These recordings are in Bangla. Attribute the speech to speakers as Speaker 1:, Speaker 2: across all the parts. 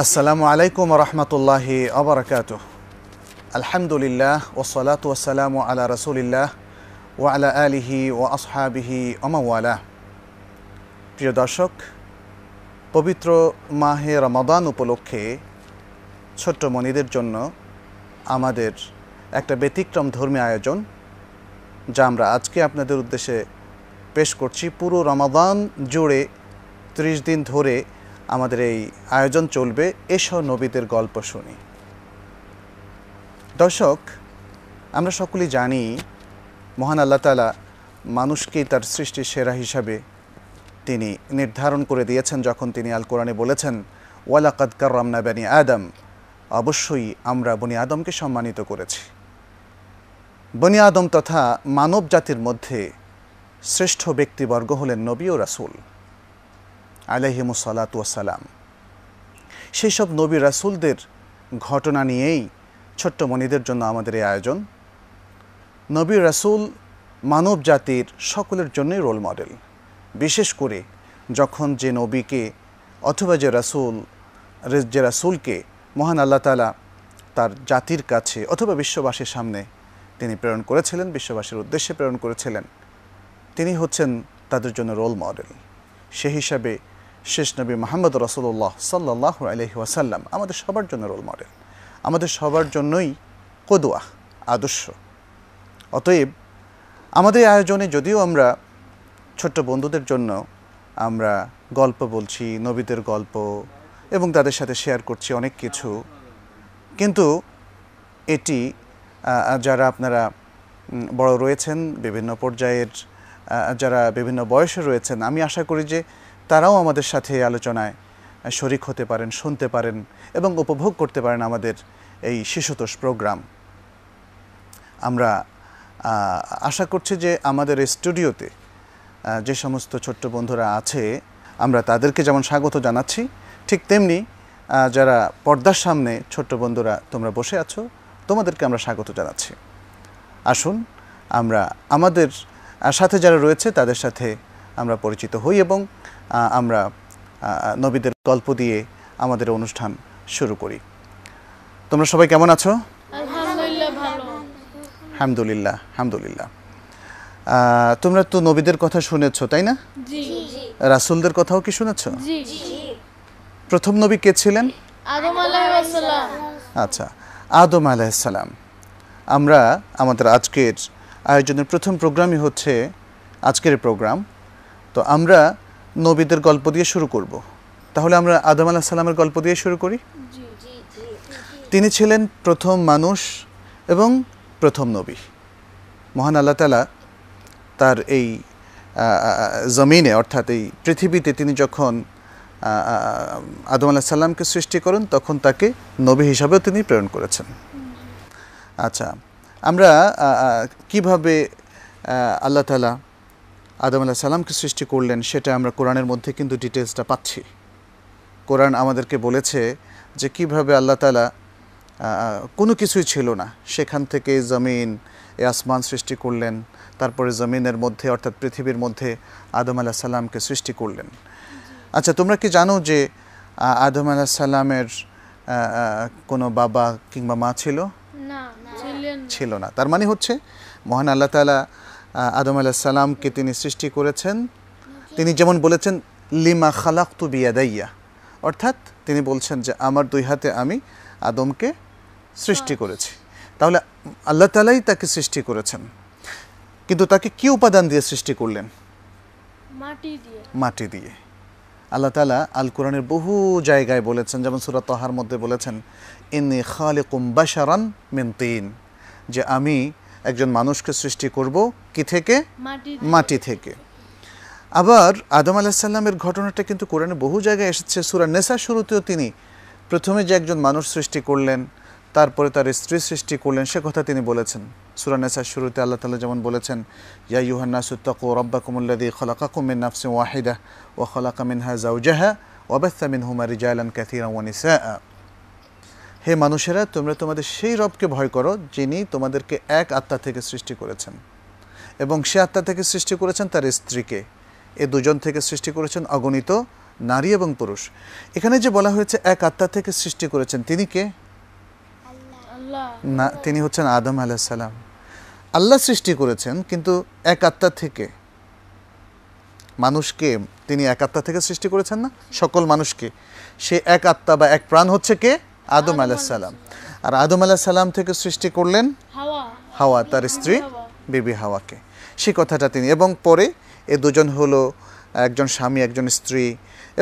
Speaker 1: আসসালামু আলাইকুম রহমতুল্লাহি আবরকাত আলহামদুলিল্লাহ ওসলাত ওসালাম আলা রসুলিল্লাহ ও আলা আলিহি ও আসহাবিহি অমাওয়ালা প্রিয় দর্শক, পবিত্র মাহে রমাদান উপলক্ষে ছোট্ট মনিদের জন্য আমাদের একটা ব্যতিক্রম ধর্মী আয়োজন, যা আমরা আজকে আপনাদের উদ্দেশ্যে পেশ করছি। পুরো রমাদান জুড়ে ত্রিশ দিন ধরে আমাদের এই আয়োজন চলবে। এসো নবীদের গল্প শুনি। দর্শক, আমরা সকলেই জানি, মহান আল্লাহ তালা মানুষকেই তার সৃষ্টির সেরা হিসাবে তিনি নির্ধারণ করে দিয়েছেন যখন তিনি আল কোরআনে বলেছেন, ওয়ালাকাদ কার্রামনা বানি আদম। অবশ্যই আমরা বনি আদমকে সম্মানিত করেছি। বনি আদম তথা মানব জাতির মধ্যে শ্রেষ্ঠ ব্যক্তিবর্গ হলেন নবী ও রাসূল। আলহিমুসালাতু সালাম। সেই সব নবী রাসুলদের ঘটনা নিয়েই ছোট্ট মনিদের জন্য আমাদের এই আয়োজন। নবী রাসুল মানব জাতির সকলের জন্যই রোল মডেল। বিশেষ করে যখন যে নবীকে অথবা যে রাসুল, যে রাসুলকে মহান আল্লাহ তালা তার জাতির কাছে অথবা বিশ্ববাসীর সামনে তিনি প্রেরণ করেছিলেন, বিশ্ববাসীর উদ্দেশ্যে প্রেরণ করেছিলেন, তিনি হচ্ছেন তাদের জন্য রোল মডেল। সে হিসাবে শেষ নবী মাহমদ রসুল্লাহ সাল্লাহ আলহি ওয়াসাল্লাম আমাদের সবার জন্য রোল মডেল আমাদের সবার জন্যই কদুয়া, আদর্শ। অতএব আমাদের আয়োজনে যদিও আমরা ছোট্ট বন্ধুদের জন্য আমরা গল্প বলছি, নবীদের গল্প এবং তাদের সাথে শেয়ার করছি অনেক কিছু, কিন্তু এটি যারা আপনারা বড় রয়েছেন, বিভিন্ন পর্যায়ের যারা বিভিন্ন বয়সে রয়েছেন, আমি আশা করি যে তারাও আমাদের সাথে এই আলোচনায় শরিক হতে পারেন, শুনতে পারেন এবং উপভোগ করতে পারেন আমাদের এই শিশুতোষ প্রোগ্রাম। আমরা আশা করছি যে আমাদের স্টুডিওতে যে সমস্ত ছোট্ট বন্ধুরা আছে, আমরা তাদেরকে যেমন স্বাগত জানাচ্ছি, ঠিক তেমনি যারা পর্দার সামনে ছোট্ট বন্ধুরা তোমরা বসে আছো, তোমাদেরকে আমরা স্বাগত জানাচ্ছি। আসুন, আমরা আমাদের সাথে যারা রয়েছে তাদের সাথে আমরা পরিচিত হই এবং আমরা নবীদের গল্প দিয়ে আমাদের অনুষ্ঠান শুরু করি। তোমরা সবাই কেমন আছো? হামদুলিল্লাহ হামদুলিল্লাহ তোমরা তো নবীদের কথা শুনেছো তাই না? রাসূলদের কথাও কি শুনেছ? প্রথম নবী কে ছিলেন? আচ্ছা আদম আলাইসালাম আমরা আমাদের আজকের আয়োজনের প্রথম প্রোগ্রামই হচ্ছে আজকের প্রোগ্রাম। তো আমরা নবীদের গল্প দিয়ে শুরু করব। তাহলে আমরা আদম আলাহ সালামের গল্প দিয়ে শুরু করি? তিনি ছিলেন প্রথম মানুষ এবং প্রথম নবী। মহান আল্লাহ তালা তার এই জমিনে অর্থাৎ এই পৃথিবীতে তিনি যখন আদম আলাহ সাল্লামকে সৃষ্টি করেন তখন তাকে নবী হিসাবেও তিনি প্রেরণ করেছেন। আচ্ছা আমরা কীভাবে আল্লাহ তালা আদম আলাহ সাল্লামকে সৃষ্টি করলেন সেটা আমরা কোরআনের মধ্যে কিন্তু ডিটেলসটা পাচ্ছি। কোরআন আমাদেরকে বলেছে যে কীভাবে আল্লাহ তালা কোনো কিছুই ছিল না। সেখান থেকে জমিন এ আসমান সৃষ্টি করলেন তারপরে জমিনের মধ্যে অর্থাৎ পৃথিবীর মধ্যে আদম আলাহ সাল্লামকে সৃষ্টি করলেন। আচ্ছা তোমরা কি জানো যে আদম আলাহ সাল্লামের কোনো বাবা কিংবা মা ছিল? ছিল না। তার মানে হচ্ছে মহান আল্লাহ তালা আদম আলাহ সাল্লামকে তিনি সৃষ্টি করেছেন। তিনি যেমন বলেছেন লিমা খালাক্তু বিয়াদাইয়া। অর্থাৎ তিনি বলছেন যে আমার দুই হাতে আমি আদমকে সৃষ্টি করেছি। তাহলে আল্লাহ তালাই তাকে সৃষ্টি করেছেন। কিন্তু তাকে কি উপাদান দিয়ে সৃষ্টি করলেন?
Speaker 2: মাটি দিয়ে।
Speaker 1: মাটি দিয়ে। আল্লাহ তালা আল কোরআনের বহু জায়গায় বলেছেন যেমন সুরাত তহার মধ্যে বলেছেন ইন্নি খালে বাশারান মিন তিন। যে আমি একজন মানুষকে সৃষ্টি করব কি থেকে?
Speaker 2: মাটি
Speaker 1: থেকে। আবার আদম আলাহিসাল্লামের ঘটনাটা কিন্তু কোরআনে বহু জায়গায় এসেছে। সুরা নেশা শুরুতেও তিনি প্রথমে যে একজন মানুষ সৃষ্টি করলেন তারপরে তার স্ত্রী সৃষ্টি করলেন সে কথা তিনি বলেছেন। সুরা নেশার শুরুতে আল্লাহ তালা যেমন বলেছেন ইয়া ইউহান্না সুত্তাকু রব্বাকুমুল্লাদি খলাকাকুম মিন নাফসিন ওয়াহিদা ওয়া খলাকা মিনহা জাওজাহা ওয়া বাথা মিনহুমা রিজালান কাসীরান ওয়া নিসাআ। হে মানুষেরা তোমরা তোমাদের সেই রবকে ভয় করো যিনি তোমাদেরকে এক আত্মা থেকে সৃষ্টি করেছেন। এবং সে আত্মা থেকে সৃষ্টি করেছেন তার স্ত্রীকে। এ দুজন থেকে সৃষ্টি করেছেন অগণিত নারী এবং পুরুষ। এখানে যে বলা হয়েছে এক আত্মা থেকে সৃষ্টি করেছেন তিনি কে? না তিনি হচ্ছেন আদম আলাইসাল্লাম আল্লাহ সৃষ্টি করেছেন কিন্তু এক আত্মা থেকে। মানুষকে তিনি এক আত্মা থেকে সৃষ্টি করেছেন না? সকল মানুষকে সে এক আত্মা বা এক প্রাণ হচ্ছে কে? আদম আলাইসাল্লাম আর আদম আলাইসাল্লাম থেকে সৃষ্টি করলেন
Speaker 2: হাওয়া।
Speaker 1: তার স্ত্রী বিবি হাওয়াকে। সে কথাটা তিনি এবং পরে এ দুজন হলো একজন স্বামী একজন স্ত্রী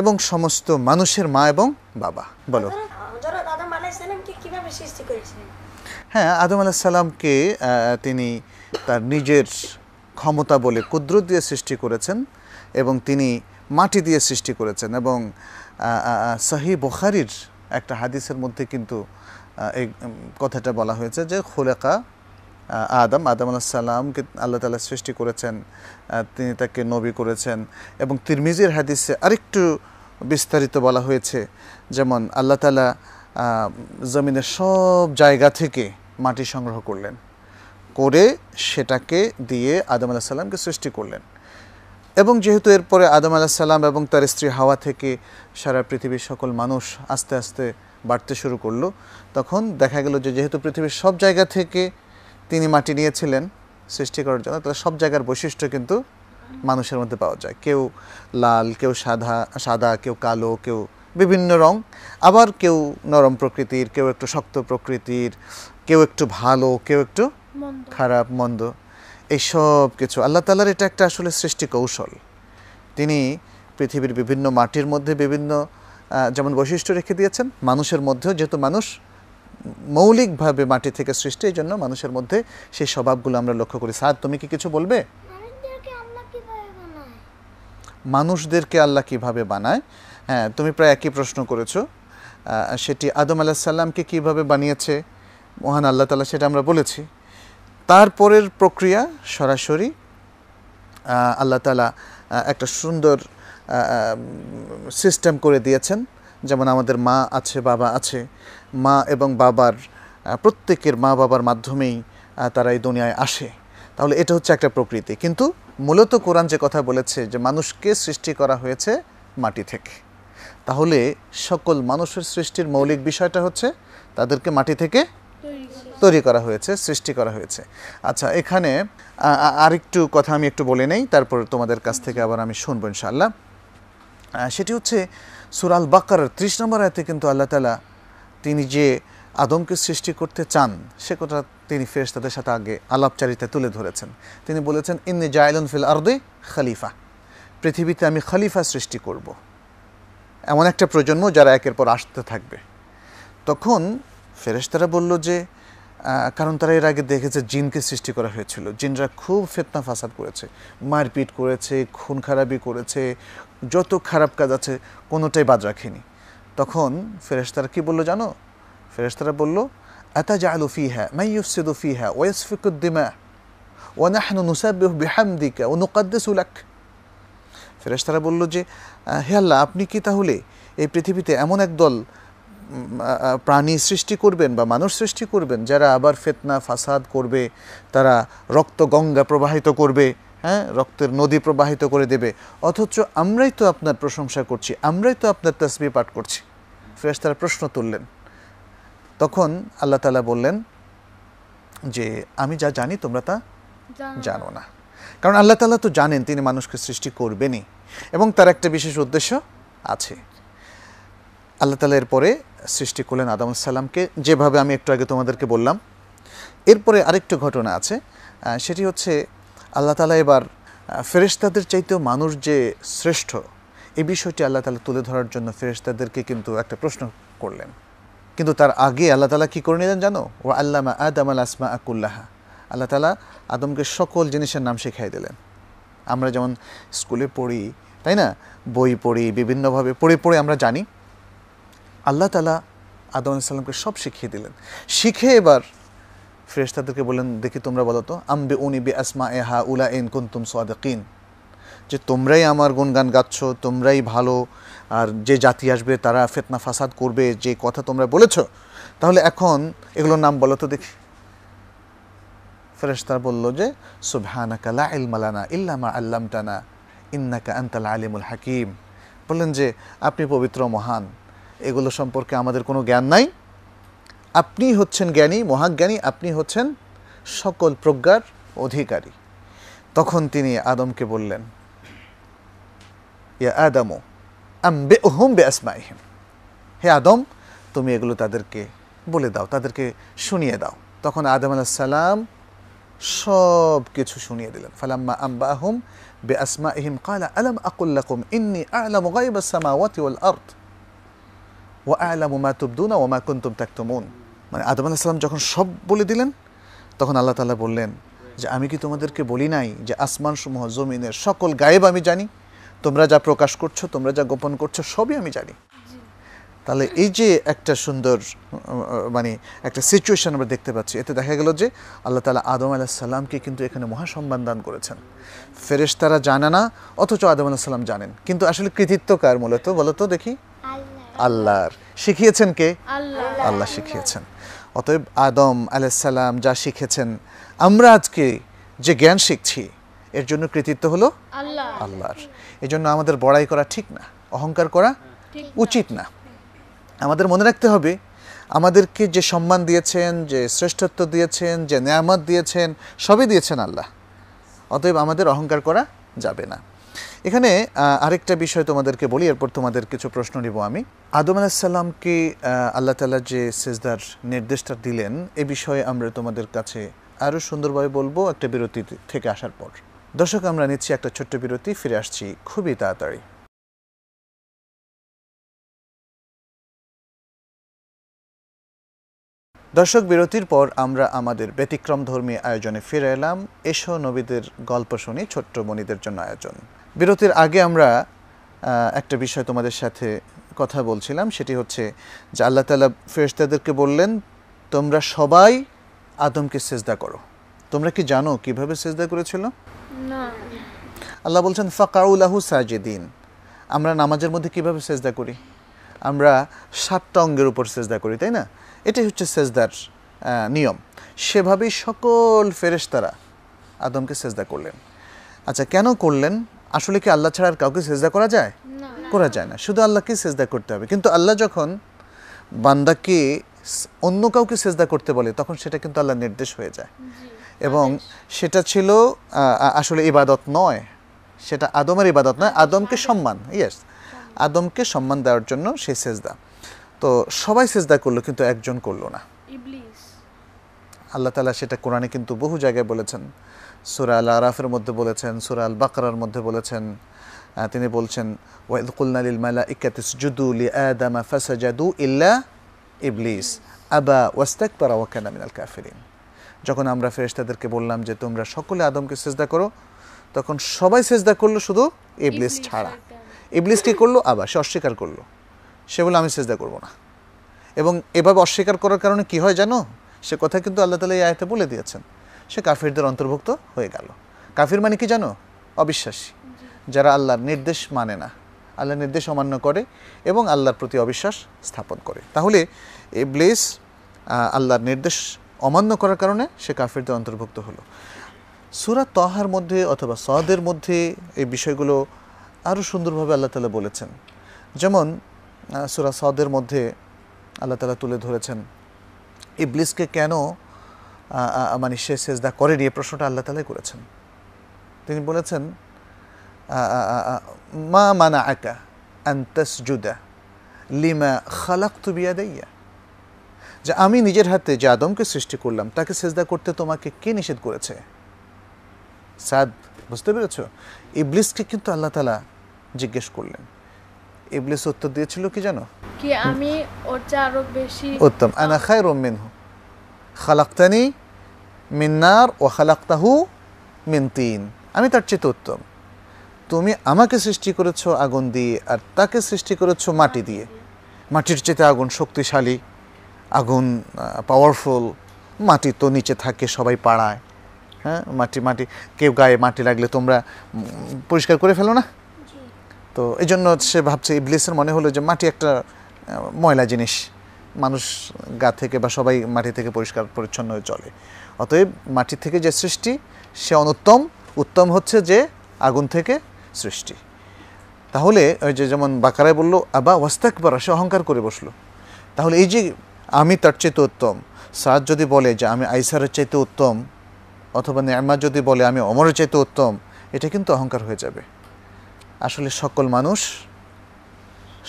Speaker 1: এবং সমস্ত মানুষের মা এবং বাবা। বলো।
Speaker 3: হযরত আদম আলাইহিস সালামকে কীভাবে সৃষ্টি করেছিলেন
Speaker 1: হ্যাঁ আদম আলাহিসাল্লামকে তিনি তার নিজের ক্ষমতা বলে কুদরত দিয়ে সৃষ্টি করেছেন এবং তিনি মাটি দিয়ে সৃষ্টি করেছেন এবং সাহি বখারির একটা হাদিসের মধ্যে কিন্তু এই কথাটা বলা হয়েছে যে খোলেকা আদম আদম আলাহিসাল্লামকে আল্লাহ তালা সৃষ্টি করেছেন তিনি তাকে নবী করেছেন এবং তিরমিজির হাদিসে আরেকটু বিস্তারিত বলা হয়েছে, যেমন আল্লাহ তালা জমিনের সব জায়গা থেকে মাটি সংগ্রহ করলেন, করে সেটাকে দিয়ে আদম আলাহ সাল্লামকে সৃষ্টি করলেন। এবং যেহেতু এরপরে আদম আলাহ সাল্লাম এবং তার স্ত্রী হাওয়া থেকে সারা পৃথিবীর সকল মানুষ আস্তে আস্তে বাড়তে শুরু করল তখন দেখা গেল যে যেহেতু পৃথিবীর সব জায়গা থেকে তিনি মাটি নিয়েছিলেন সৃষ্টি করার জন্য তাহলে সব জায়গার বৈশিষ্ট্য কিন্তু মানুষের মধ্যে পাওয়া যায়। কেউ লাল কেউ সাদা সাদা কেউ কালো কেউ বিভিন্ন রং আবার কেউ নরম প্রকৃতির কেউ একটু শক্ত প্রকৃতির কেউ একটু ভালো কেউ একটু খারাপ মন্দ। এইসব কিছু। আল্লাহ তালার এটা একটা আসলে সৃষ্টি কৌশল। তিনি পৃথিবীর বিভিন্ন মাটির মধ্যে বিভিন্ন যেমন বৈশিষ্ট্য রেখে দিয়েছেন মানুষের মধ্যেও যেহেতু মানুষ মৌলিকভাবে মাটি থেকে সৃষ্টি এই জন্য মানুষের মধ্যে সেই স্বভাবগুলো আমরা লক্ষ্য করি। স্যার তুমি কি কিছু বলবে?
Speaker 3: মানুষদেরকে আল্লাহ কীভাবে বানায়?
Speaker 1: মানুষদেরকে আল্লাহ কীভাবে বানায়? হ্যাঁ তুমি প্রায় একই প্রশ্ন করেছ। সেটি আদম আলাহ সাল্লামকে কীভাবে বানিয়েছে? মহান আল্লাহ তালা সেটা আমরা বলেছি। তারপরের প্রক্রিয়া সরাসরি আল্লাহ তালা একটা সুন্দর সিস্টেম করে দিয়েছেন। যেমন আমাদের মা আছে, বাবা আছে। মা এবং বাবার প্রত্যেকের মা বাবার মাধ্যমেই তারা এই দুনিয়ায় আসে। তাহলে এটা হচ্ছে একটা প্রকৃতি। কিন্তু মূলত কোরআন যে কথা বলেছে যে মানুষকে সৃষ্টি করা হয়েছে মাটি থেকে। তাহলে সকল মানুষের সৃষ্টির মৌলিক বিষয়টা হচ্ছে তাদেরকে মাটি থেকে
Speaker 2: তৈরি করা
Speaker 1: হয়েছে। সৃষ্টি করা হয়েছে। আচ্ছা এখানে আরেকটু কথা আমি একটু বলে নেই, তারপর তোমাদের কাছ থেকে আবার আমি শুনব ইনশাআল্লাহ। সেটি হচ্ছে সুরাল বাকার ত্রিশ নম্বর আয়তে কিন্তু আল্লাহ তালা তিনি যে আদমকে সৃষ্টি করতে চান, সে কথা তিনি ফেরেশতাদের সাথে আগে আলাপচারিতা তুলে ধরেছেন। তিনি বলেছেন, ইন্নি জায়লন ফিল আর্দে খালিফা। পৃথিবীতে আমি খলিফা সৃষ্টি করব। এমন একটা প্রজন্ম যারা একের পর আসতে থাকবে। তখন ফেরেশতারা বলল যে আহ, কারণ তারা এর আগে দেখেছে জিনকে সৃষ্টি করা হয়েছিল জিনরা খুব ফেতনা ফাসাদ করেছে মারপিট করেছে খুন খারাপি করেছে যত খারাপ কাজ আছে কোনোটাই বাদ রাখেনি তখন ফেরেশতারা কি বললো জানো ফেরেশতারা বলল আতা জালু ফিহা মাই ইউফসিদু ফিহা ওয়াসফিকুদ্দিমা ونحن نسبح بحمدك ونقدس لك ফেরেশতারা বলল যে আহ, হে আল্লাহ আপনি কি তাহলে এই পৃথিবীতে এমন এক দল উম, আ, আ, প্রাণী সৃষ্টি করবেন বা মানুষ সৃষ্টি করবেন যারা আবার ফেতনা ফাসাদ করবে তারা রক্ত গঙ্গা প্রবাহিত করবে হ্যাঁ রক্তের নদী প্রবাহিত করে দেবে। অথচ আমরাই তো আপনার প্রশংসা করছি আমরাই তো আপনার তসবি পাঠ করছি। ফেরেশতারা প্রশ্ন তুললেন। তখন আল্লাহ তালা বললেন যে আমি যা জানি তোমরা তা
Speaker 2: জানো
Speaker 1: না। কারণ আল্লাহ তাআলা তো জানেন তিনি মানুষকে সৃষ্টি করবেনই। এবং তার একটা বিশেষ উদ্দেশ্য আছে। আল্লাহ তালা এরপরে সৃষ্টি করলেন আদম সাল্লামকে যেভাবে আমি একটু আগে তোমাদেরকে বললাম। এরপরে আরেকটু ঘটনা আছে সেটি হচ্ছে আল্লাহ তালা এবার ফেরেশতাদের চাইতেও মানুষ যে শ্রেষ্ঠ, এই বিষয়টি আল্লাহ তালা তুলে ধরার জন্য ফেরেশতাদেরকে কিন্তু একটা প্রশ্ন করলেন। কিন্তু তার আগে আল্লাহ তালা কী করে নিলেন জানো? ও আল্লামা আদম আল আসমা আকুল্লাহা আল্লাহ তালা আদমকে সকল জিনিসের নাম শিখাই দিলেন। আমরা যেমন স্কুলে পড়ি, তাই না? বই পড়ি, বিভিন্নভাবে পড়ে পড়ে আমরা জানি। আল্লাহ তালা আদম সাল্লামকে সব শিখিয়ে দিলেন। শিখে এবার ফেরেশতাদেরকে বললেন, দেখি তোমরা বলো তো আম্বে উনি বে আসমা এহা উলা এন কুন্তুম সাদিকিন। যে তোমরাই আমার গুণগান গাচ্ছ, তোমরাই ভালো, আর যে জাতি আসবে তারা ফেতনা ফাসাদ করবে, যে কথা তোমরা বলেছ, তাহলে এখন এগুলোর নাম বলো তো দেখি। ফেরেশতারা বলল যে, সুবহানাকা লা ইলমা লানা ইল্লা মা আল্লামতানা, ইন্নাকা আনতাল আলিমুল হাকিম। বললেন যে, আপনি পবিত্র মহান। এগুলো সম্পর্কে আমাদের কোনো জ্ঞান নাই। আপনি হচ্ছেন জ্ঞানী, মহাজ্ঞানী, আপনি হচ্ছেন সকল প্রজ্ঞার অধিকারী। তখন তিনি আদমকে বললেন, ইয়া আদামো আম্বে ওহম বে আসমাইহিম হে আদম, তুমি এগুলো তাদেরকে বলে দাও, তাদেরকে শুনিয়ে দাও। তখন আদম আলাহ সালাম সব কিছু শুনিয়ে দিলেন। ফালাম্মা আম্বা আহম বে আসমা ইহিম কালা আলম আকুল্লাকুম ইন্নি আলাম গাইব সামাওয়াতি ওয়াল আরদ। ওয়া আলামু মা তুবদুনা মা কুনতুম তাকতুমুন। মানে আদম আলাইহিস সালাম যখন সব বলে দিলেন, তখন আল্লাহ তাআলা বললেন যে, আমি কি তোমাদেরকে বলি নাই যে আসমান সমূহ জমিনের সকল গায়েব আমি জানি? তোমরা যা প্রকাশ করছ, তোমরা যা গোপন করছ, সবই আমি জানি। তাহলে এই যে একটা সুন্দর মানে একটা সিচুয়েশন আমরা দেখতে পাচ্ছি, এতে দেখা গেল যে আল্লাহ তালা আদম আলাহ সাল্লামকে কিন্তু এখানে মহাসম্মান দান করেছেন। ফেরেশতারা জানে না, অথচ আদম আলাহ সাল্লাম জানেন। কিন্তু আসলে কৃতিত্ব কার মূলত? বলতো দেখি। আল্লাহর। শিখিয়েছেন কে?
Speaker 2: আল্লাহ।
Speaker 1: শিখিয়েছেন। অতএব আদম আলাইসাল্লাম যা শিখেছেন আমরা আজকে যে জ্ঞান শিখছি এর জন্য কৃতিত্ব হলো আল্লাহর। এই জন্য আমাদের বড়াই করা ঠিক না অহংকার করা উচিত না। আমাদের মনে রাখতে হবে আমাদেরকে যে সম্মান দিয়েছেন যে শ্রেষ্ঠত্ব দিয়েছেন যে নেয়ামত দিয়েছেন সবই দিয়েছেন আল্লাহ। অতএব আমাদের অহংকার করা যাবে না। এখানে আরেকটা বিষয় তোমাদেরকে বলি, এরপর তোমাদের কিছু প্রশ্ন নিব আমি। আদম আলাহিসাল্লামকে আল্লাহ তালা যে সেজদার নির্দেশটা দিলেন, এ বিষয়ে আমরা তোমাদের কাছে আরও সুন্দরভাবে বলব একটা বিরতি থেকে আসার পর। দর্শক, আমরা নিচ্ছি একটা ছোট্ট বিরতি, ফিরে আসছি খুবই তাড়াতাড়ি। দর্শক, বিরতির পর আমরা আমাদের ব্যতিক্রম ধর্মী আয়োজনে ফিরে এলাম। এসো নবীদের গল্প শুনি, ছোট্ট মণিদের জন্য আয়োজন। বিরতির আগে আমরা একটা বিষয় তোমাদের সাথে কথা বলছিলাম সেটি হচ্ছে যে আল্লাহ তালা ফেরেশতাদেরকে বললেন তোমরা সবাই আদমকে সেজদা করো। তোমরা কি জানো কীভাবে সেজদা করেছিল?
Speaker 2: না।
Speaker 1: আল্লাহ বলছেন ফাকাউলাহু সাজেদিন। আমরা নামাজের মধ্যে কীভাবে সেজদা করি? আমরা সাতটা অঙ্গের উপর সেজদা করি তাই না? এটাই হচ্ছে সেজদার নিয়ম। সেভাবেই সকল ফেরেশতারা আদমকে সেজদা করলেন। আচ্ছা কেন করলেন? আসলে কি আল্লাহ ছাড়া আর কাউকে সেজদা করা যায়? করা যায় না। শুধু আল্লাহকে সেজদা করতে হবে। কিন্তু আল্লাহ যখন বান্দাকে অন্য কাউকে সেজদা করতে বলে তখন সেটা কিন্তু আল্লাহ নির্দেশ হয়ে যায়। এবং সেটা ছিল আসলে ইবাদত নয়। সেটা আদমের ইবাদত নয়। আদমকে সম্মান ইয়েস আদমকে সম্মান দেওয়ার জন্য সেই সেজদা। তো সবাই সেজদা করল কিন্তু একজন করল না।
Speaker 2: ইবলিস।
Speaker 1: আল্লাহ তালা সেটা কোরআনে কিন্তু বহু জায়গায় বলেছেন। সুরা আল আরাফের মধ্যে বলেছেন সুরা আল বাকরার মধ্যে বলেছেন। তিনি বলছেন ওয়াইদ কুলনা লিল মালাইকাতি ইসজুদু লিআদামা ফাসাজাদু ইল্লা ইবলিস আবা ওয়াস্তাকবারা ওয়া কানা মিনাল কাফিরিন। যখন আমরা ফেরেশতাদেরকে বললাম যে তোমরা সকলে আদমকে সেজদা করো তখন সবাই সেজদা করল শুধু ইবলিস ছাড়া। ইবলিস কি করল? আবার সে অস্বীকার করল। সে বলে আমি সেজদা করব না। এবং এভাবে অস্বীকার করার কারণে কি হয় জানো? সে কথা কিন্তু আল্লাহ তালা এই আয়তে বলে দিয়েছেন। সে কাফিরদের অন্তর্ভুক্ত হয়ে গেল। কাফির মানে কি জানো? অবিশ্বাসী। যারা আল্লাহর নির্দেশ মানে না। আল্লাহর নির্দেশ অমান্য করে এবং আল্লাহর প্রতি অবিশ্বাস স্থাপন করে। তাহলে এই ব্লেস আল্লাহর নির্দেশ অমান্য করার কারণে সে কাফিরদের অন্তর্ভুক্ত হলো। সুরা তহার মধ্যে অথবা সদের মধ্যে এই বিষয়গুলো আরও সুন্দরভাবে আল্লাহ তালা বলেছেন। যেমন সুরা সদের মধ্যে আল্লাহ তালা তুলে ধরেছেন ইবলিসকে কেন মানে সে সেজদা করেনি? এই প্রশ্নটা আল্লাহ তালাই করেছেন। তিনি বলেছেন মা মানা আকা আন্তাস জুদা লিমা খালাক তুবিয়া দেইয়া যে আমি নিজের হাতে যে আদমকে সৃষ্টি করলাম, তাকে সেজদা করতে তোমাকে কে নিষেধ করেছে? সাদ, বুঝতে পেরেছ? ইবলিসকে কিন্তু আল্লাহ তালা জিজ্ঞেস করলেন। ইবলিস উত্তর দিয়েছিল কি জানো?
Speaker 2: কি আমি ওর চেয়ে আরও বেশি
Speaker 1: উত্তম। আনা খায়রুম মিনহু। খালাক্তানি মিন নার ও খালাক্তাহু মিন তিন। আমি তার চেয়ে উত্তম। তুমি আমাকে সৃষ্টি করেছ আগুন দিয়ে আর তাকে সৃষ্টি করেছ মাটি দিয়ে। মাটির চেতে আগুন শক্তিশালী আগুন পাওয়ারফুল মাটি তো নিচে থাকে সবাই পাড়ায়। হ্যাঁ মাটি মাটি কেউ গায়ে মাটি লাগলে তোমরা পরিষ্কার করে ফেলো না? তো এই জন্য সে ভাবছে, ইবলিসের মনে হলো যে মাটি একটা ময়লা জিনিস। মানুষ গা থেকে বা সবাই মাটি থেকে পরিষ্কার, পরিচ্ছন্ন হয়ে চলে। অতএব মাটি থেকে যে সৃষ্টি, সে অনুত্তম। উত্তম হচ্ছে যে আগুন থেকে সৃষ্টি। তাহলে ওই যে যেমন বাকারায় বলল, আবা ওয়াস্তাকবার সে অহংকার করে বসল। তাহলে এই যে আমি তার চাইতে উত্তম, সাদ যদি বলে যে আমি আইসারের চাইতে উত্তম, অথবা নেমা যদি বলে আমি অমরের চাইতে উত্তম, এটা কিন্তু অহংকার হয়ে যাবে। আসলে সকল মানুষ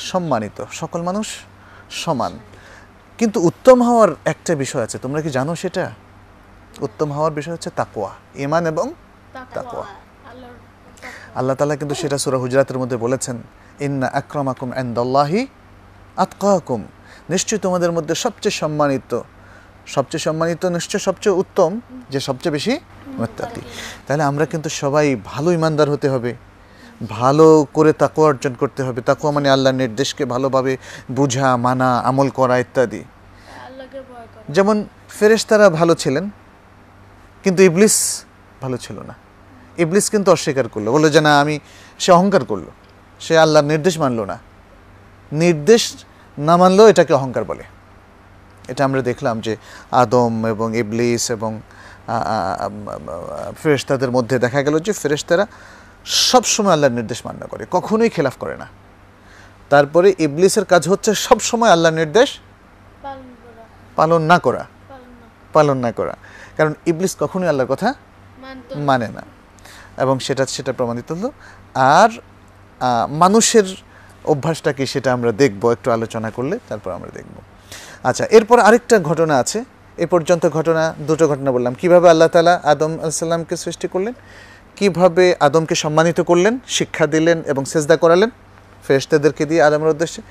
Speaker 1: সম্মানিত সকল মানুষ সমান। কিন্তু উত্তম হওয়ার একটা বিষয় আছে তোমরা কি জানো সেটা? উত্তম হওয়ার বিষয় হচ্ছে তাকোয়া ইমান এবং।
Speaker 2: আল্লাহর
Speaker 1: আল্লাহ তালা কিন্তু সেটা সুরা হুজরাতের মধ্যে বলেছেন ইন্না আক্রমাকুম আন্দাল্লাহি আতকাকুম। নিশ্চয়ই তোমাদের মধ্যে সবচেয়ে সম্মানিত সবচেয়ে সম্মানিত নিশ্চয় সবচেয়ে উত্তম যে সবচেয়ে বেশি মুত্তাকি। তাহলে আমরা কিন্তু সবাই ভালো ইমানদার হতে হবে। ভালো করে তাকওয়া অর্জন করতে হবে। তাকওয়া মানে আল্লাহর নির্দেশকে ভালোভাবে বুঝা মানা আমল করা ইত্যাদি। যেমন ফেরেশতারা ভালো ছিলেন কিন্তু ইবলিস ভালো ছিল না। ইবলিস কিন্তু অস্বীকার করল। বলল যে না আমি সে অহংকার করল। সে আল্লাহর নির্দেশ মানলো না। নির্দেশ না মানলেও এটাকে অহংকার বলে। এটা আমরা দেখলাম যে আদম এবং ইবলিস এবং ফেরেশতাদের মধ্যে দেখা গেল যে ফেরেশতারা সবসময় আল্লাহর নির্দেশ মান্য করে কখনোই খেলাফ করে না। তারপরে ইবলিসের কাজ হচ্ছে সবসময় আল্লাহর নির্দেশ
Speaker 2: পালন
Speaker 1: না করা।
Speaker 2: পালন না
Speaker 1: করা। কারণ ইবলিস কখনোই আল্লাহর কথা মানে না। এবং সেটা সেটা প্রমাণিত হলো। আর মানুষের অভ্যাসটা কি সেটা আমরা দেখব একটু আলোচনা করলে তারপর আমরা দেখব। আচ্ছা এরপর আরেকটা ঘটনা আছে। এ পর্যন্ত ঘটনা দুটো ঘটনা বললাম। কীভাবে আল্লাহ তালা আদম আলাইসাল্লামকে সৃষ্টি করলেন? কীভাবে আদমকে সম্মানিত করলেন, শিক্ষা দিলেন এবং সেজদা করালেন? ফেরেশতাদেরকে দিয়ে আদমের উদ্দেশ্যে।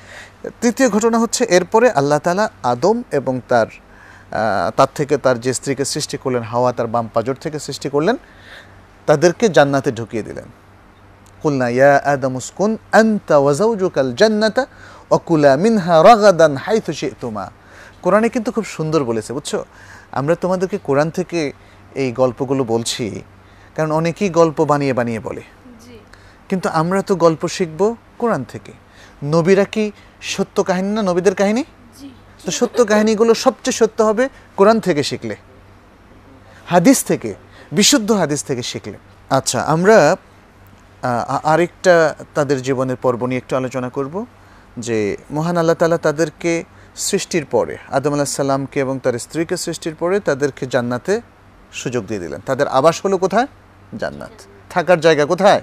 Speaker 1: তৃতীয় ঘটনা হচ্ছে, এরপরে আল্লাহ তালা আদম এবং তার তার থেকে তার যে স্ত্রীকে সৃষ্টি করলেন, হাওয়া তার বাম পাজর থেকে সৃষ্টি করলেন, তাদেরকে জান্নাতে ঢুকিয়ে দিলেন। কুলনা, ইয়া আদম উসকুন আনতা ওয়া যাওজুকাল জান্নাতা ওয়া কুলা মিনহা রাগাদান হাইথু শি'তুমা। কোরআনে কিন্তু খুব সুন্দর বলেছে, বুঝছ? আমরা তোমাদেরকে কোরআন থেকে এই গল্পগুলো বলছি কারণ অনেকেই গল্প বানিয়ে বানিয়ে বলে। কিন্তু আমরা তো গল্প শিখব কোরআন থেকে। নবীরা কি সত্য কাহিনী না নবীদের কাহিনী? তো সত্য কাহিনীগুলো সবচেয়ে সত্য হবে কোরআন থেকে শিখলে। হাদিস থেকে বিশুদ্ধ হাদিস থেকে শিখলে। আচ্ছা আমরা আরেকটা তাদের জীবনের পর্ব নিয়ে একটু আলোচনা করব যে মহান আল্লাহ তালা তাদেরকে সৃষ্টির পরে আদম আলাহ সাল্লামকে এবং তার স্ত্রীকে সৃষ্টির পরে তাদেরকে জান্নাতে সুযোগ দিয়ে দিলেন। তাদের আবাস হলো কোথায়? জান্নাত থাকার জায়গা কোথায়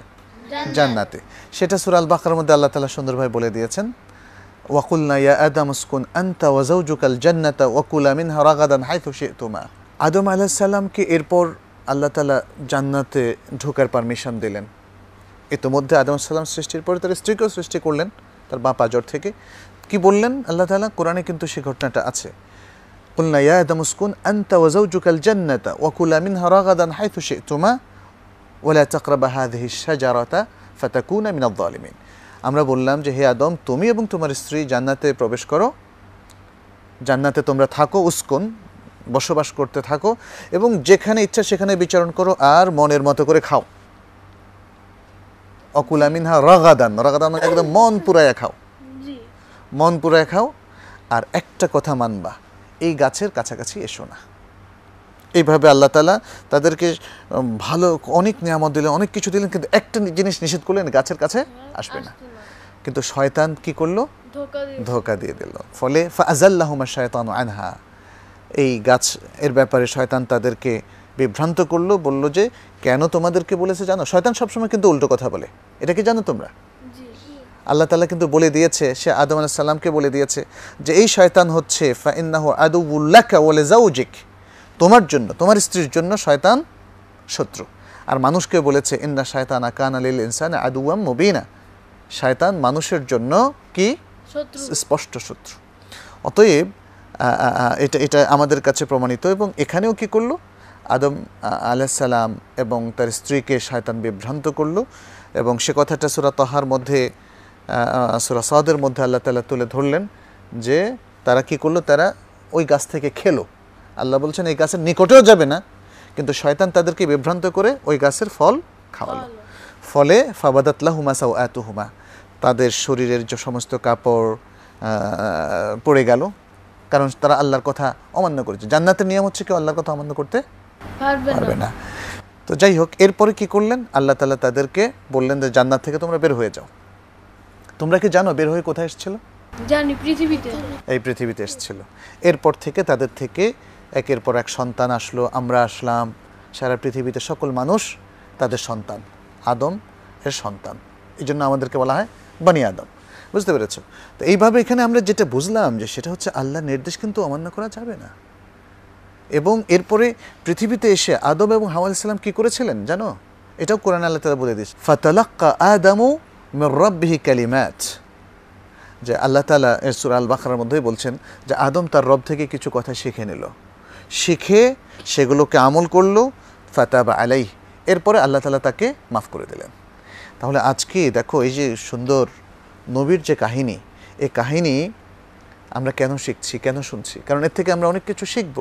Speaker 1: জান্নাতে সেটা সুরাল বাকার মধ্যে আল্লাহ তালা সুন্দরভাবে বলে দিয়েছেন ওয়াকুলনা ইয়া আদাম উসকুন আনতা ওয়া যাওজুকাল জান্নাতা ওয়া কুলা মিনহা রাগাদান হাইথু শি'তুমা আদম আলাইহিস সালামকে এরপর আল্লাহ তাআলা জান্নাতে ঢোকার পারমিশন দিলেন ইতোমধ্যে আদম আলাইহিস সালাম সৃষ্টির পরে তার স্ত্রীকেও সৃষ্টি করলেন তার বাঁ পাজর থেকে কি বললেন আল্লাহ তাআলা কোরআনে কিন্তু সেই ঘটনাটা আছে قلنا يا آدم اسكن أنت وزوجك الجنة وكلا منها رغدا حيث شئتما ওলা চক্রাবা হাদহি শাজারতা ফাতাকুনা মিনাদ আলিমিন আমরা বললাম যে হে আদম তুমি এবং তোমার স্ত্রী জান্নাতে প্রবেশ করো। জান্নাতে তোমরা থাকো উস্কুন বসবাস করতে থাকো এবং যেখানে ইচ্ছা সেখানে বিচরণ করো আর মনের মতো করে খাও। অকুলামিনহা রগাদান। রগাদান মানে একদম মন পুরাইয়া খাও। মন পুরাইয়া খাও। আর একটা কথা মানবা এই গাছের কাছাকাছি এসো না। এইভাবে আল্লাহ তালা তাদেরকে ভালো অনেক নিয়ামত দিলেন অনেক কিছু দিলেন কিন্তু একটা জিনিস নিষেধ করলেন গাছের কাছে আসবে না। কিন্তু শয়তান কি করল?
Speaker 2: ধোকা দিয়ে
Speaker 1: দিল। ফলে ফাজাল্লাহুমা শয়তান আনহা। এই গাছ এর ব্যাপারে শয়তান তাদেরকে বিভ্রান্ত করল বলল যে কেন তোমাদেরকে বলেছে জানো? শয়তান সবসময় কিন্তু উল্টো কথা বলে। এটা কি জানো তোমরা? আল্লাহ তালা কিন্তু বলে দিয়েছে সে আদম আলাহ সাল্লামকে বলে দিয়েছে যে এই শয়তান হচ্ছে ফাইন্নাহু আদুউল্লাকা ওয়ালে জাউজিক তোমার জন্য তোমার স্ত্রীর জন্য শয়তান শত্রু। আর মানুষকে বলেছে ইন্না শয়তান আকান আলিল ইনসান আদুয়াম মুবিনা। শয়তান মানুষের জন্য কি? স্পষ্ট শত্রু। অতএব এটা এটা আমাদের কাছে প্রমাণিত এবং এখানেও কি করল? আদম আলাইসাল্লাম এবং তার স্ত্রীকে শয়তান বিভ্রান্ত করল এবং সে কথাটা সুরা তহার মধ্যে সুরা সাদের মধ্যে আল্লাহ তালা তুলে ধরলেন যে তারা কি করল? তারা ওই গাছ থেকে খেলো। আল্লাহ বলছেন এই গাছের নিকটেও যাবে না। কিন্তু শয়তান তাদেরকে বিভ্রান্ত করে ওই গাছের ফল খাওয়ালো। ফলে ফাবাদাতলা হুমা সাউ এত হুমা তাদের শরীরের যে সমস্ত কাপড় পড়ে গেল। কারণ তারা আল্লাহর কথা অমান্য করেছে। জান্নাতের নিয়ম হচ্ছে কেউ আল্লাহর কথা অমান্য করতে
Speaker 2: পারবে না।
Speaker 1: তো যাই হোক এরপরে কি করলেন? আল্লাহ তালা তাদেরকে বললেন যে জান্নাত থেকে তোমরা বের হয়ে যাও। তোমরা কি জানো বের হয়ে কোথায় এসেছিল?
Speaker 2: জানি পৃথিবীতে।
Speaker 1: এই পৃথিবীতে এসেছিল। এরপর থেকে তাদের থেকে একের পর এক সন্তান আসলো, আমরা আসলাম। সারা পৃথিবীতে সকল মানুষ তাদের সন্তান। আদম এর সন্তান। এই জন্য আমাদেরকে বলা হয় বানি আদম। বুঝতে পেরেছ? তো এইভাবে এখানে আমরা যেটা বুঝলাম যে সেটা হচ্ছে আল্লাহ নির্দেশ কিন্তু অমান্য করা যাবে না। এবং এরপরে পৃথিবীতে এসে আদম এবং হাওয়া ইসলাম কি করেছিলেন জানো? এটাও কোরআন আল্লাহ তালা বলে দিস ফাতালাক্কা আদামু রাব্বিহি কালিমাত। যে আল্লাহ তালা সুর আল বাখার মধ্যেই বলছেন যে আদম তার রব থেকে কিছু কথা শিখে নিল। শিখে সেগুলোকে আমল করল, ফাতাবা আলাই এরপরে আল্লাহ তালা তাকে মাফ করে দিলেন। তাহলে আজকে দেখো এই যে সুন্দর নবীর যে কাহিনী, এই কাহিনী আমরা কেন শিখছি, কেন শুনছি? কারণ এর থেকে আমরা অনেক কিছু শিখব।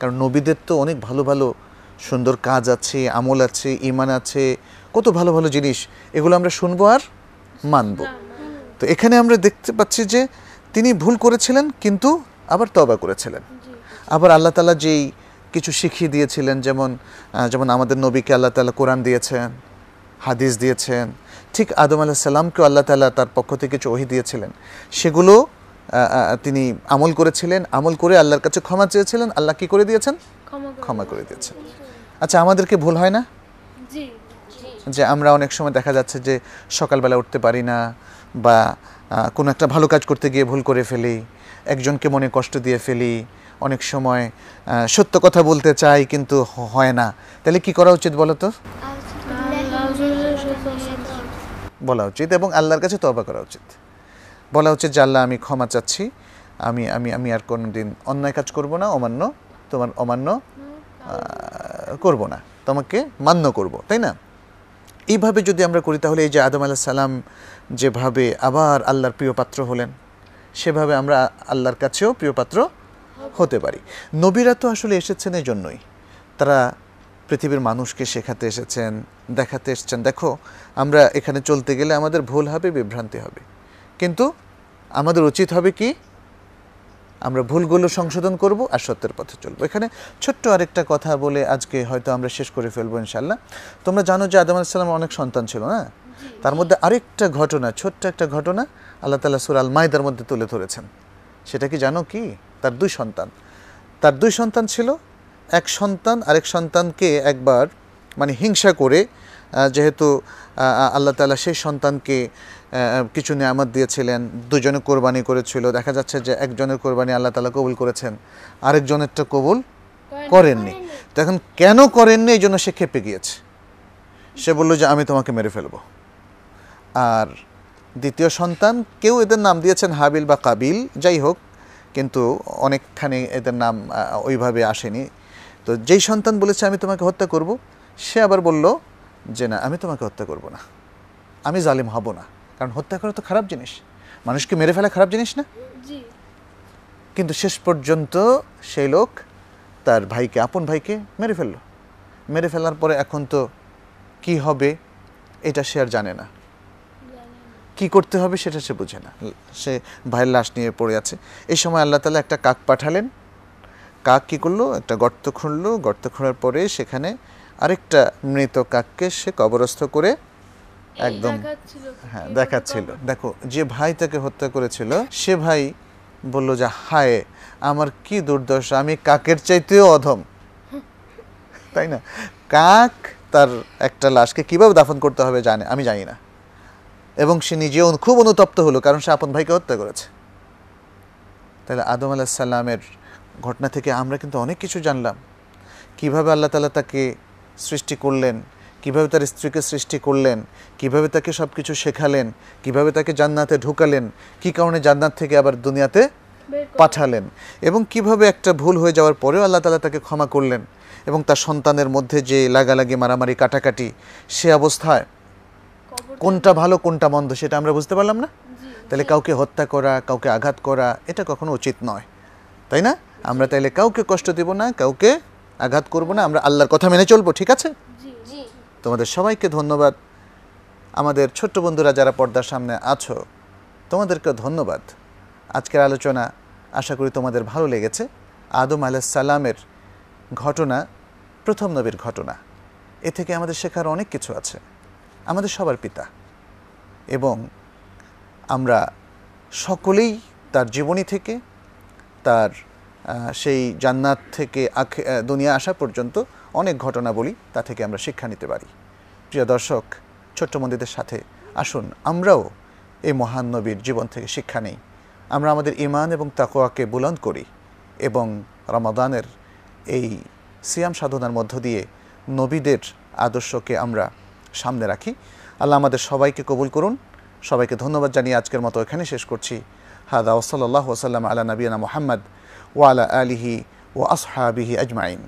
Speaker 1: কারণ নবীদের তো অনেক ভালো ভালো সুন্দর কাজ আছে, আমল আছে ইমান আছে, কত ভালো ভালো জিনিস। এগুলো আমরা শুনব আর মানব। তো এখানে আমরা দেখতে পাচ্ছি যে তিনি ভুল করেছিলেন, কিন্তু আবার তবা করেছিলেন। আবার আল্লাহ তালা যেই কিছু শিখিয়ে দিয়েছিলেন যেমন যেমন আমাদের নবীকে আল্লাহ তালা কোরআন দিয়েছেন হাদিস দিয়েছেন ঠিক আদম আলাহ সাল্লামকেও আল্লাহ তালা তার পক্ষ থেকে কিছু ওহি দিয়েছিলেন। সেগুলো তিনি আমল করেছিলেন আমল করে আল্লাহর কাছে ক্ষমা চেয়েছিলেন আল্লাহ কি করে দিয়েছেন?
Speaker 2: ক্ষমা
Speaker 1: করে দিয়েছেন। আচ্ছা আমাদেরকে ভুল হয় না? যে আমরা অনেক সময় দেখা যাচ্ছে যে সকালবেলা উঠতে পারি না বা কোনো একটা ভালো কাজ করতে গিয়ে ভুল করে ফেলি একজনকে মনে কষ্ট দিয়ে ফেলি অনেক সময় সত্য কথা বলতে চাই কিন্তু হয় না। তাহলে কি করা উচিত বলো তো? বলা উচিত এবং আল্লাহর কাছে তবা করা উচিত। বলা উচিত যে আল্লাহ, আমি ক্ষমা চাচ্ছি। আমি আমি আমি আর কোনো দিন অন্যায় কাজ করব না, অমান্য, তোমার অমান্য করব না। তোমাকে মান্য করব, তাই না? এইভাবে যদি আমরা করি তাহলে এই যে আদম আলাহ সালাম যেভাবে আবার আল্লাহর প্রিয় পাত্র হলেন, সেভাবে আমরা আল্লাহর কাছেও প্রিয় পাত্র হতে পারি। নবীরা তো আসলে এসেছেন এই জন্যই তারা পৃথিবীর মানুষকে শেখাতে এসেছেন, দেখাতে এসেছেন। দেখো, আমরা এখানে চলতে গেলে আমাদের ভুল হবে, বিভ্রান্তি হবে। কিন্তু আমাদের উচিত হবে কি? আমরা ভুলগুলো সংশোধন করব আর সত্যের পথে চলবো। এখানে ছোট্ট আরেকটা কথা বলে আজকে হয়তো আমরা শেষ করে ফেলব ইনশাল্লাহ তোমরা জানো যে আদম আলাইসাল্লাম অনেক সন্তান ছিল না তার মধ্যে আরেকটা ঘটনা, ছোট্ট একটা ঘটনা আল্লাহ তালা সুর আল মাইদার মধ্যে তুলে ধরেছেন। সেটা কি জানো কি? তার দুই সন্তান। তার দুই সন্তান ছিল এক সন্তান আরেক সন্তানকে একবার মানে হিংসা করে যেহেতু আল্লাহ তালা সেই সন্তানকে কিছু নিয়ামত দিয়েছিলেন দুজনে কোরবানি করেছিল। দেখা যাচ্ছে যে একজনের কোরবানি আল্লাহ তালা কবুল করেছেন আরেকজনেরটা কবুল করেননি। তো এখন কেন করেননি? এই জন্য সে খেপে গিয়েছে। সে বলল যে আমি তোমাকে মেরে ফেলব। আর দ্বিতীয় সন্তান কেউ এদের নাম দিয়েছেন হাবিল বা কাবিল। যাই হোক কিন্তু অনেকখানি এদের নাম ওইভাবে আসেনি। তো যেই সন্তান বলেছে আমি তোমাকে হত্যা করব সে আবার বলল যে না আমি তোমাকে হত্যা করব না। আমি জালিম হব না। কারণ হত্যা করা তো খারাপ জিনিস। মানুষকে মেরে ফেলা খারাপ জিনিস না? কিন্তু শেষ পর্যন্ত সেই লোক তার ভাইকে আপন ভাইকে মেরে ফেলল। মেরে ফেলার পরে এখন তো কি হবে এটা সে আর জানে না। কি করতে হবে সেটা সে বুঝে না। সে ভাইয়ের লাশ নিয়ে পড়ে আছে। এই সময় আল্লাহ তালা একটা কাক পাঠালেন। কাক কি করল? একটা গর্ত খুঁড়লো। গর্ত খোঁড়ার পরে সেখানে আরেকটা মৃত কাককে সে কবরস্থ করে একদম হ্যাঁ দেখাচ্ছিল। দেখো যে ভাই তাকে হত্যা করেছিল সে ভাই বলল যে হায় আমার কি দুর্দশা আমি কাকের চাইতেও অধম। তাই না? কাক তার একটা লাশকে কীভাবে দাফন করতে হবে জানে আমি জানি না। এবং সে নিজেও খুব অনুতপ্ত হলো কারণ সে আপন ভাইকে হত্যা করেছে। তাহলে আদম আলাহ সাল্লামের ঘটনা থেকে আমরা কিন্তু অনেক কিছু জানলাম। কীভাবে আল্লাহ তালা তাকে সৃষ্টি করলেন কীভাবে তার স্ত্রীকে সৃষ্টি করলেন কীভাবে তাকে সব কিছু শেখালেন কীভাবে তাকে জান্নাতে ঢুকালেন কি কারণে জান্নাত থেকে আবার দুনিয়াতে পাঠালেন এবং কীভাবে একটা ভুল হয়ে যাওয়ার পরেও আল্লাহ তালা তাকে ক্ষমা করলেন এবং তার সন্তানের মধ্যে যে লাগালাগি মারামারি কাটাকাটি সে অবস্থায় কোনটা ভালো কোনটা মন্দ সেটা আমরা বুঝতে পারলাম না? তাহলে কাউকে হত্যা করা কাউকে আঘাত করা এটা কখনো উচিত নয়। তাই না? আমরা তাইলে কাউকে কষ্ট দেব না কাউকে আঘাত করব না আমরা আল্লাহর কথা মেনে চলবো ঠিক আছে? তোমাদের সবাইকে ধন্যবাদ। আমাদের ছোট্ট বন্ধুরা যারা পর্দার সামনে আছো তোমাদেরকে ধন্যবাদ। আজকের আলোচনা আশা করি তোমাদের ভালো লেগেছে। আদম সালামের ঘটনা প্রথম নবীর ঘটনা। এ থেকে আমাদের শেখার অনেক কিছু আছে। আমাদের সবার পিতা। এবং আমরা সকলেই তার জীবনী থেকে, তার সেই জান্নাত থেকে আখে- দুনিয়া আসা পর্যন্ত অনেক ঘটনা বলি, তা থেকে আমরা শিক্ষা নিতে পারি। প্রিয় দর্শক, ছোট্ট মন্দিরদের সাথে আসুন, আমরাও এই মহান নবীর জীবন থেকে শিক্ষা নেই। আমরা আমাদের ইমান এবং তাকোয়াকে বুলন্দ করি এবং রমাদানের এই সিয়াম সাধনার মধ্য দিয়ে নবীদের আদর্শকে আমরা সামনে রাখি। আল্লাহ আমাদের সবাইকে কবুল করুন। সবাইকে ধন্যবাদ জানিয়ে আজকের মতো এখানে শেষ করছি। হাদা ওসলাল্লাহ ওসাল্লাম আলা নবীনা মোহাম্মদ ওয়ালা আলিহি ও আসহাবিহি আজমাইন।